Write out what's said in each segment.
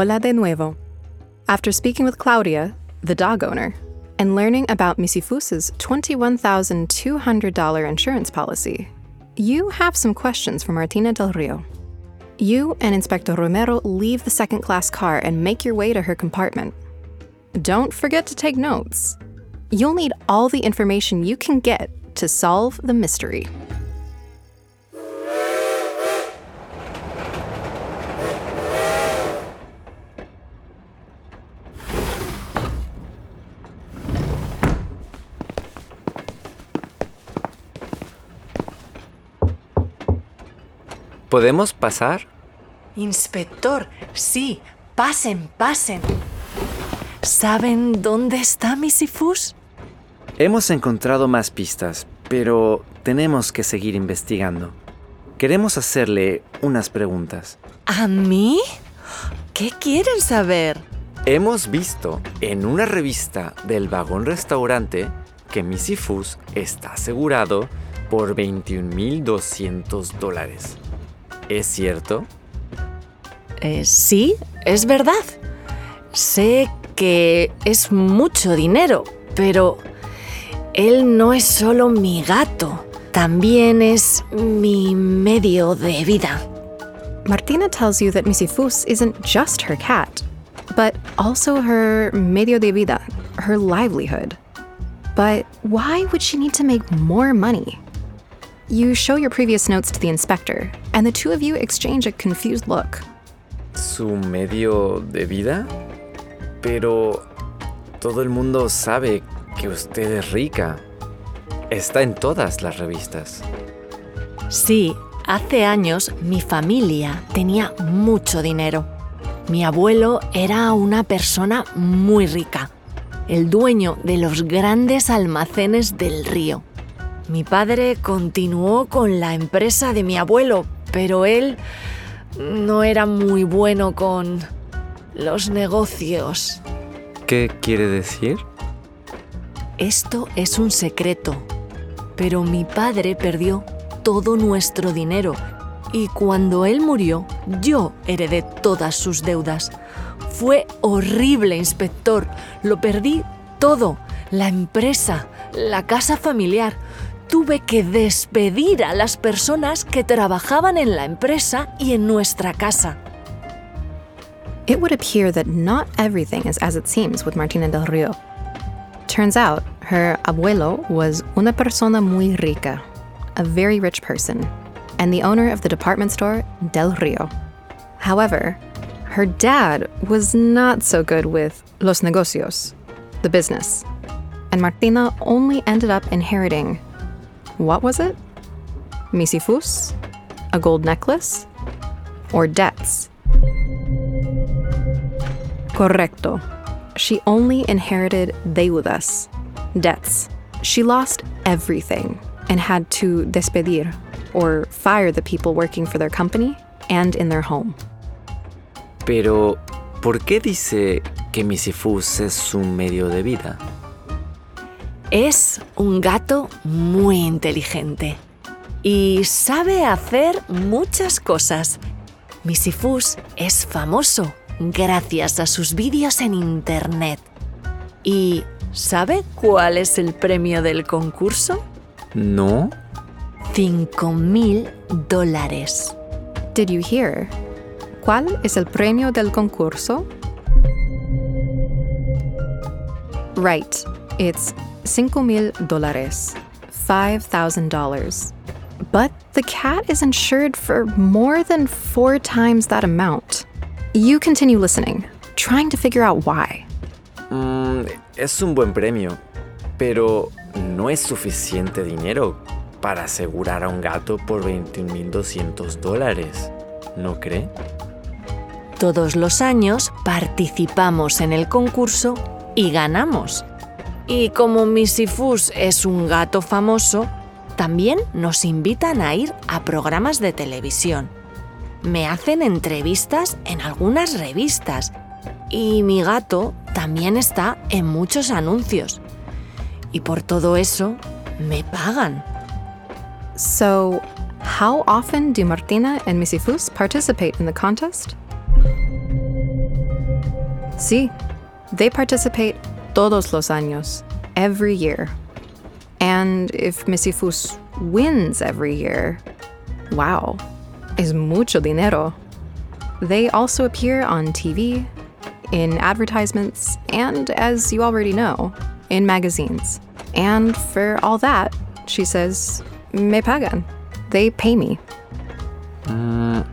Hola de nuevo. After speaking with Claudia, the dog owner, and learning about Misifus's $21,200 insurance policy, you have some questions for Martina Del Rio. You and Inspector Romero leave the second class car and make your way to her compartment. Don't forget to take notes. You'll need all the information you can get to solve the mystery. ¿Podemos pasar? Inspector, sí, pasen, pasen. ¿Saben dónde está Misifus? Hemos encontrado más pistas, pero tenemos que seguir investigando. Queremos hacerle unas preguntas. ¿A mí? ¿Qué quieren saber? Hemos visto en una revista del vagón restaurante que Misifus está asegurado por 21.200 dólares. ¿Es cierto? Eh, sí, es verdad. Sé que es mucho dinero, pero él no es solo mi gato, también es mi medio de vida. Martina tells you that Misifus isn't just her cat, but also her medio de vida, her livelihood. But why would she need to make more money? You show your previous notes to the inspector, and the two of you exchange a confused look. ¿Su medio de vida? Pero todo el mundo sabe que usted es rica. Está en todas las revistas. Sí, hace años mi familia tenía mucho dinero. Mi abuelo era una persona muy rica, el dueño de los grandes almacenes del río. Mi padre continuó con la empresa de mi abuelo, pero él no era muy bueno con los negocios. ¿Qué quiere decir? Esto es un secreto, pero mi padre perdió todo nuestro dinero y cuando él murió yo heredé todas sus deudas. Fue horrible, inspector. Lo perdí todo. La empresa, la casa familiar. Tuve que despedir a las personas que trabajaban en la empresa y en nuestra casa. It would appear that not everything is as it seems with Martina del Rio. Turns out, her abuelo was una persona muy rica, a very rich person, and the owner of the department store Del Rio. However, her dad was not so good with los negocios, the business, and Martina only ended up inheriting what was it? Misifus? A gold necklace? Or debts? Correcto. She only inherited deudas, debts. She lost everything and had to despedir, or fire the people working for their company and in their home. Pero, ¿por qué dice que Misifus es su medio de vida? Es un gato muy inteligente y sabe hacer muchas cosas. Misifus es famoso gracias a sus vídeos en Internet. ¿Y sabe cuál es el premio del concurso? ¿No? 5 mil dólares. Did you hear? ¿Cuál es el premio del concurso? Right, it's cinco mil dólares, $5,000. But the cat is insured for more than four times that amount. You continue listening, trying to figure out why. Mm, es un buen premio, pero no es suficiente dinero para asegurar a un gato por 21.200 dólares, ¿no cree? Todos los años participamos en el concurso y ganamos. Y como Misifus es un gato famoso, también nos invitan a ir a programas de televisión. Me hacen entrevistas en algunas revistas y mi gato también está en muchos anuncios. Y por todo eso me pagan. So, how often do Martina and Misifus participate in the contest? Sí, they participate todos los años, every year. And if Misifus wins every year, wow, es mucho dinero. They also appear on TV, in advertisements, and as you already know, in magazines. And for all that, she says, me pagan. They pay me. Ah,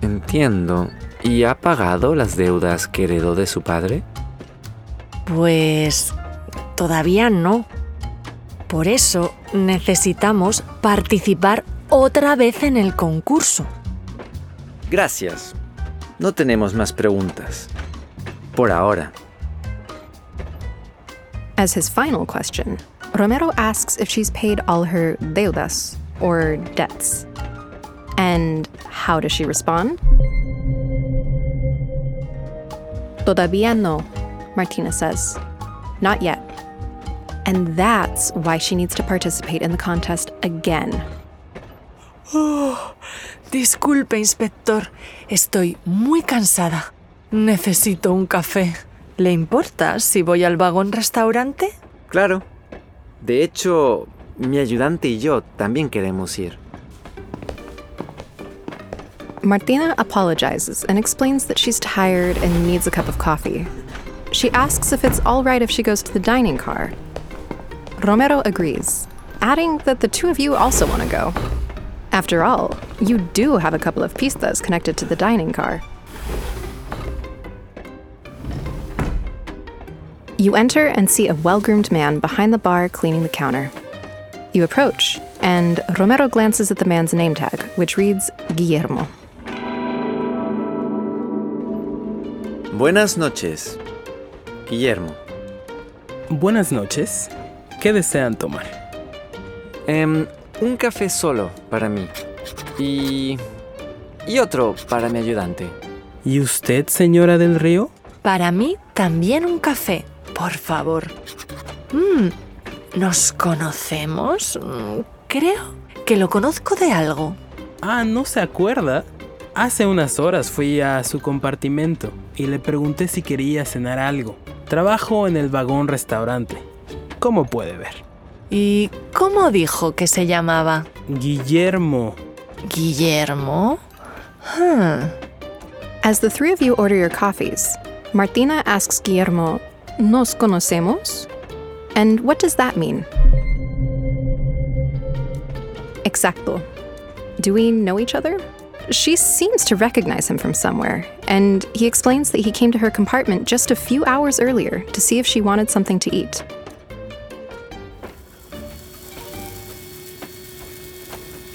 entiendo. ¿Y ha pagado las deudas que heredó de su padre? Pues todavía no. Por eso necesitamos participar otra vez en el concurso. Gracias. No tenemos más preguntas. Por ahora. As his final question, Romero asks if she's paid all her deudas, or debts. And how does she respond? Todavía no, Martina says. Not yet. And that's why she needs to participate in the contest again. Oh, Disculpe, inspector. Estoy muy cansada. Necesito un café. ¿Le importa si voy al vagón restaurante? Claro. De hecho, mi ayudante y yo también queremos ir. Martina apologizes and explains that she's tired and needs a cup of coffee. She asks if it's all right if she goes to the dining car. Romero agrees, adding that the two of you also want to go. After all, you do have a couple of pistas connected to the dining car. You enter and see a well groomed man behind the bar cleaning the counter. You approach, and Romero glances at the man's name tag, which reads Guillermo. Buenas noches. Guillermo. Buenas noches. ¿Qué desean tomar? Em, un café solo para mí. Y... Y otro para mi ayudante. ¿Y usted, señora del Río? Para mí también un café, por favor. Mm, ¿Nos conocemos? Mm, Creo que lo conozco de algo. Ah, ¿no se acuerda? Hace unas horas fui a su compartimento y le pregunté si quería cenar algo. Trabajo en el vagón restaurante. ¿Cómo puede ver? ¿Y cómo dijo que se llamaba? Guillermo. ¿Guillermo? Hmm. As the three of you order your coffees, Martina asks Guillermo, ¿Nos conocemos? And what does that mean? Exacto. Do we know each other? She seems to recognize him from somewhere, and he explains that he came to her compartment just a few hours earlier to see if she wanted something to eat.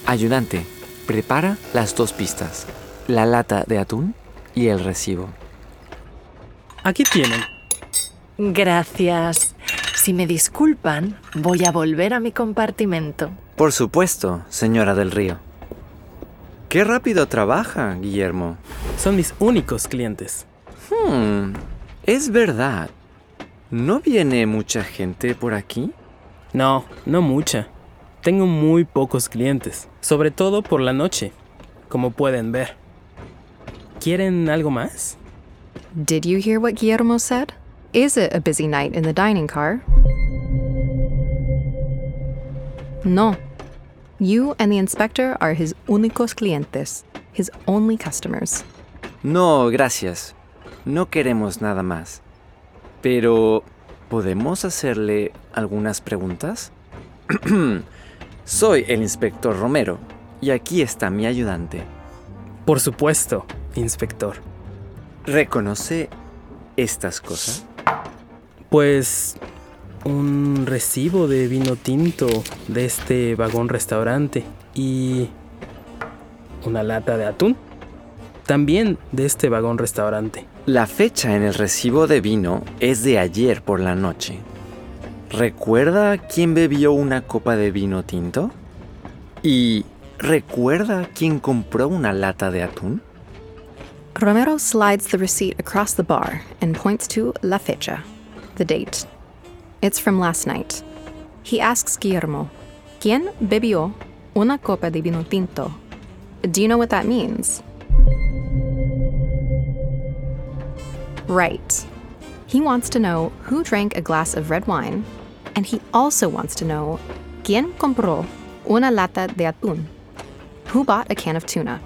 Ayudante, prepara las dos pistas. La lata de atún y el recibo. Aquí tienen. Gracias. Si me disculpan, voy a volver a mi compartimento. Por supuesto, señora del Río. Qué rápido trabaja, Guillermo. Son mis únicos clientes. Hmm, es verdad. ¿No viene mucha gente por aquí? No, no mucha. Tengo muy pocos clientes, sobre todo por la noche, como pueden ver. ¿Quieren algo más? Did you hear what Guillermo said? Is it a busy night in the dining car? No. You and the inspector are his únicos clientes, his only customers. No, gracias. No queremos nada más. Pero, ¿podemos hacerle algunas preguntas? Soy el inspector Romero y aquí está mi ayudante. Por supuesto, inspector. ¿Reconoce estas cosas? Pues un recibo de vino tinto de este vagón restaurante y una lata de atún. También de este vagón restaurante. La fecha en el recibo de vino es de ayer por la noche. ¿Recuerda quién bebió una copa de vino tinto? ¿Y recuerda quién compró una lata de atún? Romero slides the receipt across the bar and points to la fecha, the date. It's from last night. He asks Guillermo, ¿Quién bebió una copa de vino tinto? Do you know what that means? Right. He wants to know who drank a glass of red wine, and he also wants to know quién compró una lata de atún. Who bought a can of tuna?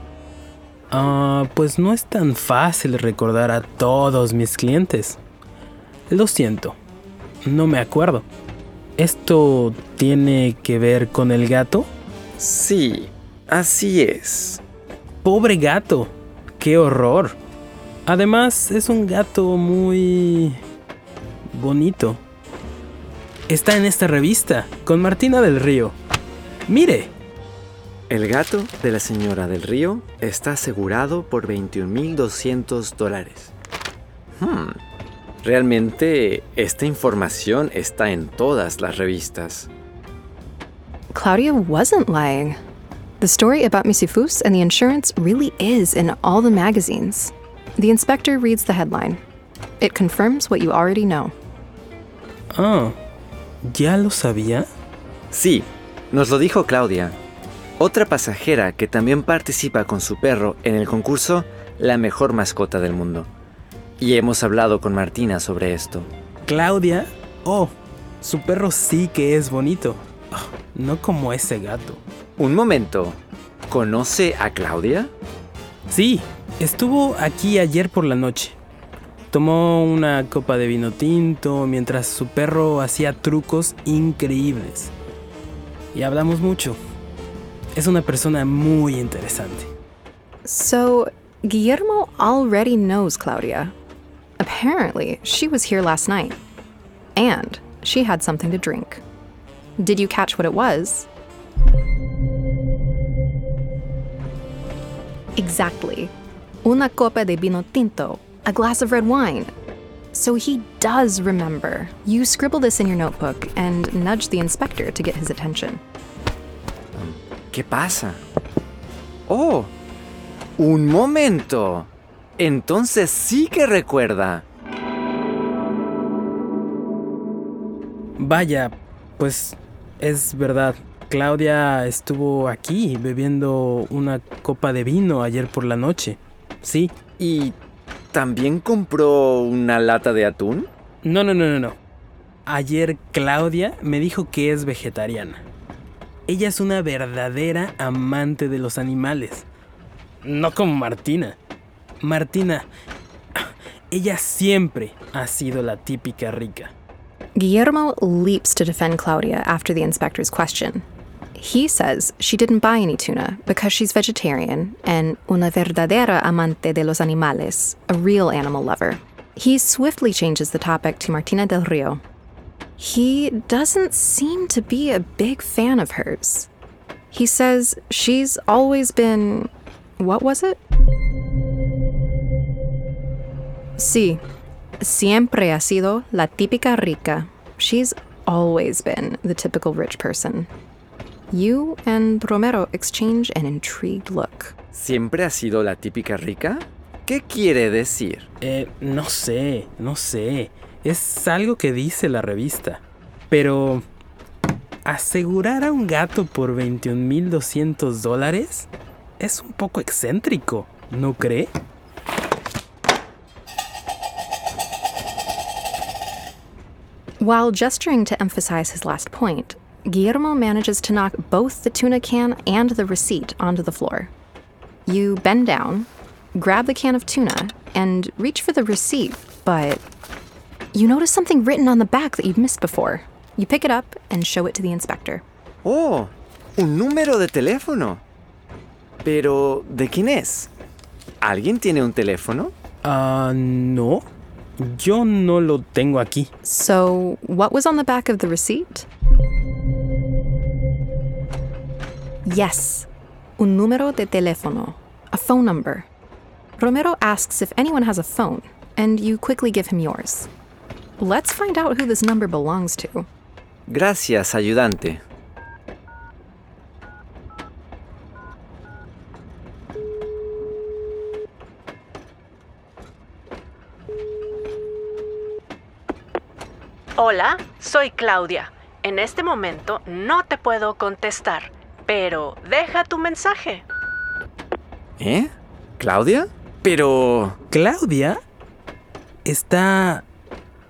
Ah, pues no es tan fácil recordar a todos mis clientes. Lo siento, no me acuerdo. ¿Esto tiene que ver con el gato? Sí, así es. Pobre gato, qué horror. Además, es un gato muy... bonito. Está en esta revista, con Martina del Río. Mire, El gato de la señora del río está asegurado por 21.200 dólares. Hmm, Realmente esta información está en todas las revistas. Claudia wasn't lying. The story about Misifus and the insurance really is in all the magazines. The inspector reads the headline. It confirms what you already know. ah, ¿ya lo sabía? Sí, nos lo dijo Claudia. Otra pasajera que también participa con su perro en el concurso La mejor mascota del mundo. Y hemos hablado con Martina sobre esto. Claudia, oh, su perro sí que es bonito. Ah, no como ese gato. Un momento. ¿Conoce a Claudia? Sí, estuvo aquí ayer por la noche. Tomó una copa de vino tinto mientras su perro hacía trucos increíbles. Y hablamos mucho. Es una persona muy interesante. So, Guillermo already knows Claudia. Apparently, she was here last night. And she had something to drink. Did you catch what it was? Exactly. Una copa de vino tinto, a glass of red wine. So he does remember. You scribble this in your notebook and nudge the inspector to get his attention. ¿Qué pasa? Oh, un momento. Entonces sí que recuerda. Vaya, pues es verdad. Claudia estuvo aquí bebiendo una copa de vino ayer por la noche. Sí. ¿Y también compró una lata de atún? No, no, no, no, no. Ayer Claudia me dijo que es vegetariana. Ella es una verdadera amante de los animales. No como Martina. Martina, ella siempre ha sido la típica rica. Guillermo leaps to defend Claudia after the inspector's question. He says she didn't buy any tuna because she's vegetarian and una verdadera amante de los animales, a real animal lover. He swiftly changes the topic to Martina del Rio. He doesn't seem to be a big fan of hers. He says she's always been. What was it? Sí, siempre ha sido la típica rica. She's always been the typical rich person. You and Romero exchange an intrigued look. ¿Siempre ha sido la típica rica? ¿Qué quiere decir? Eh, no sé, no sé. Es algo que dice la revista. Pero... ¿Asegurar a un gato por 21.200 dólares? Es un poco excéntrico, ¿no cree? While gesturing to emphasize his last point, Guillermo manages to knock both the tuna can and the receipt onto the floor. You bend down, grab the can of tuna, and reach for the receipt, but you notice something written on the back that you'd missed before. You pick it up and show it to the inspector. Oh, un número de teléfono. Pero, ¿de quién es? ¿Alguien tiene un teléfono? Ah, no. Yo no lo tengo aquí. So, what was on the back of the receipt? Yes, un número de teléfono, a phone number. Romero asks if anyone has a phone, and you quickly give him yours. Let's find out who this number belongs to. Gracias, ayudante. Hola, soy Claudia. En este momento no te puedo contestar, pero deja tu mensaje. ¿Eh? ¿Claudia? Pero... Claudia está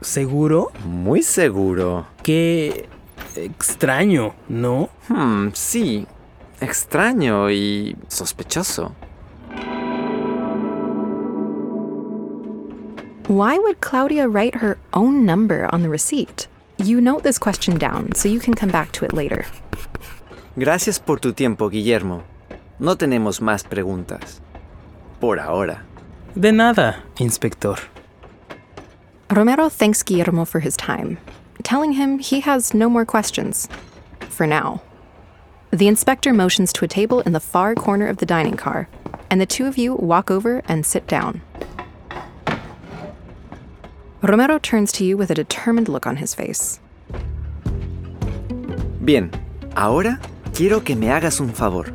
¿Seguro? Muy seguro. Qué extraño, ¿no? Hmm, sí. Extraño y sospechoso. Why would Claudia write her own number on the receipt? You note this question down so you can come back to it later. Gracias por tu tiempo, Guillermo. No tenemos más preguntas. Por ahora. De nada, inspector. Romero thanks Guillermo for his time, telling him he has no more questions. For now. The inspector motions to a table in the far corner of the dining car, and the two of you walk over and sit down. Romero turns to you with a determined look on his face. Bien, ahora quiero que me hagas un favor.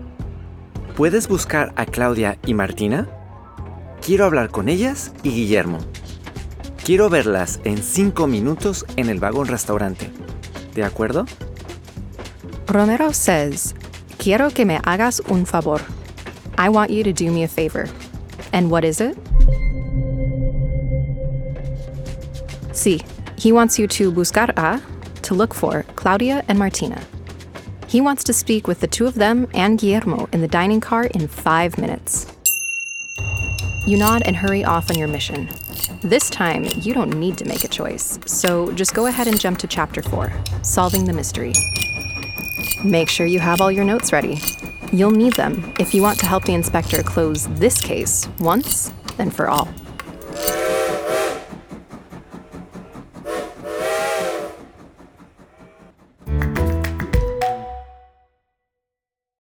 ¿Puedes buscar a Claudia y Martina? Quiero hablar con ellas y Guillermo. Quiero verlas en cinco minutos en el vagón restaurante. ¿De acuerdo? Romero says, Quiero que me hagas un favor. I want you to do me a favor. And what is it? Sí, he wants you to buscar a, to look for, Claudia and Martina. He wants to speak with the two of them and Guillermo in the dining car in five minutes. You nod and hurry off on your mission. This time, you don't need to make a choice, so just go ahead and jump to chapter 4 Solving the Mystery. Make sure you have all your notes ready. You'll need them if you want to help the inspector close this case once and for all.